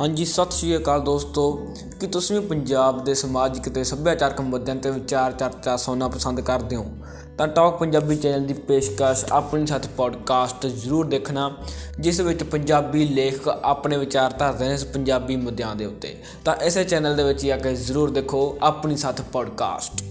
ਹਾਂਜੀ, ਸਤਿ ਸ਼੍ਰੀ ਅਕਾਲ ਦੋਸਤੋ। ਕੀ ਤੁਸੀਂ ਵੀ ਪੰਜਾਬ ਦੇ ਸਮਾਜਿਕ ਤੇ ਸੱਭਿਆਚਾਰਕ ਮੁੱਦਿਆਂ ਤੇ ਵਿਚਾਰ ਚਰਚਾ ਸੁਣਨਾ ਪਸੰਦ ਕਰਦੇ ਹੋ? ਤਾਂ ਟਾਕ ਪੰਜਾਬੀ ਚੈਨਲ ਦੀ ਪੇਸ਼ਕਸ਼ ਆਪਣੀ ਸਾਥ ਪੋਡਕਾਸਟ ਜ਼ਰੂਰ ਦੇਖਣਾ, ਜਿਸ ਵਿੱਚ ਪੰਜਾਬੀ ਲੇਖਕ ਆਪਣੇ ਵਿਚਾਰ ਧਰਦੇ ਨੇ ਇਸ ਪੰਜਾਬੀ ਮੁੱਦਿਆਂ ਦੇ ਉੱਤੇ। ਤਾਂ ਇਸੇ ਚੈਨਲ ਦੇ ਵਿੱਚ ਜਾ ਕੇ ਜ਼ਰੂਰ ਦੇਖੋ ਆਪਣੀ ਸਾਥ ਪੋਡਕਾਸਟ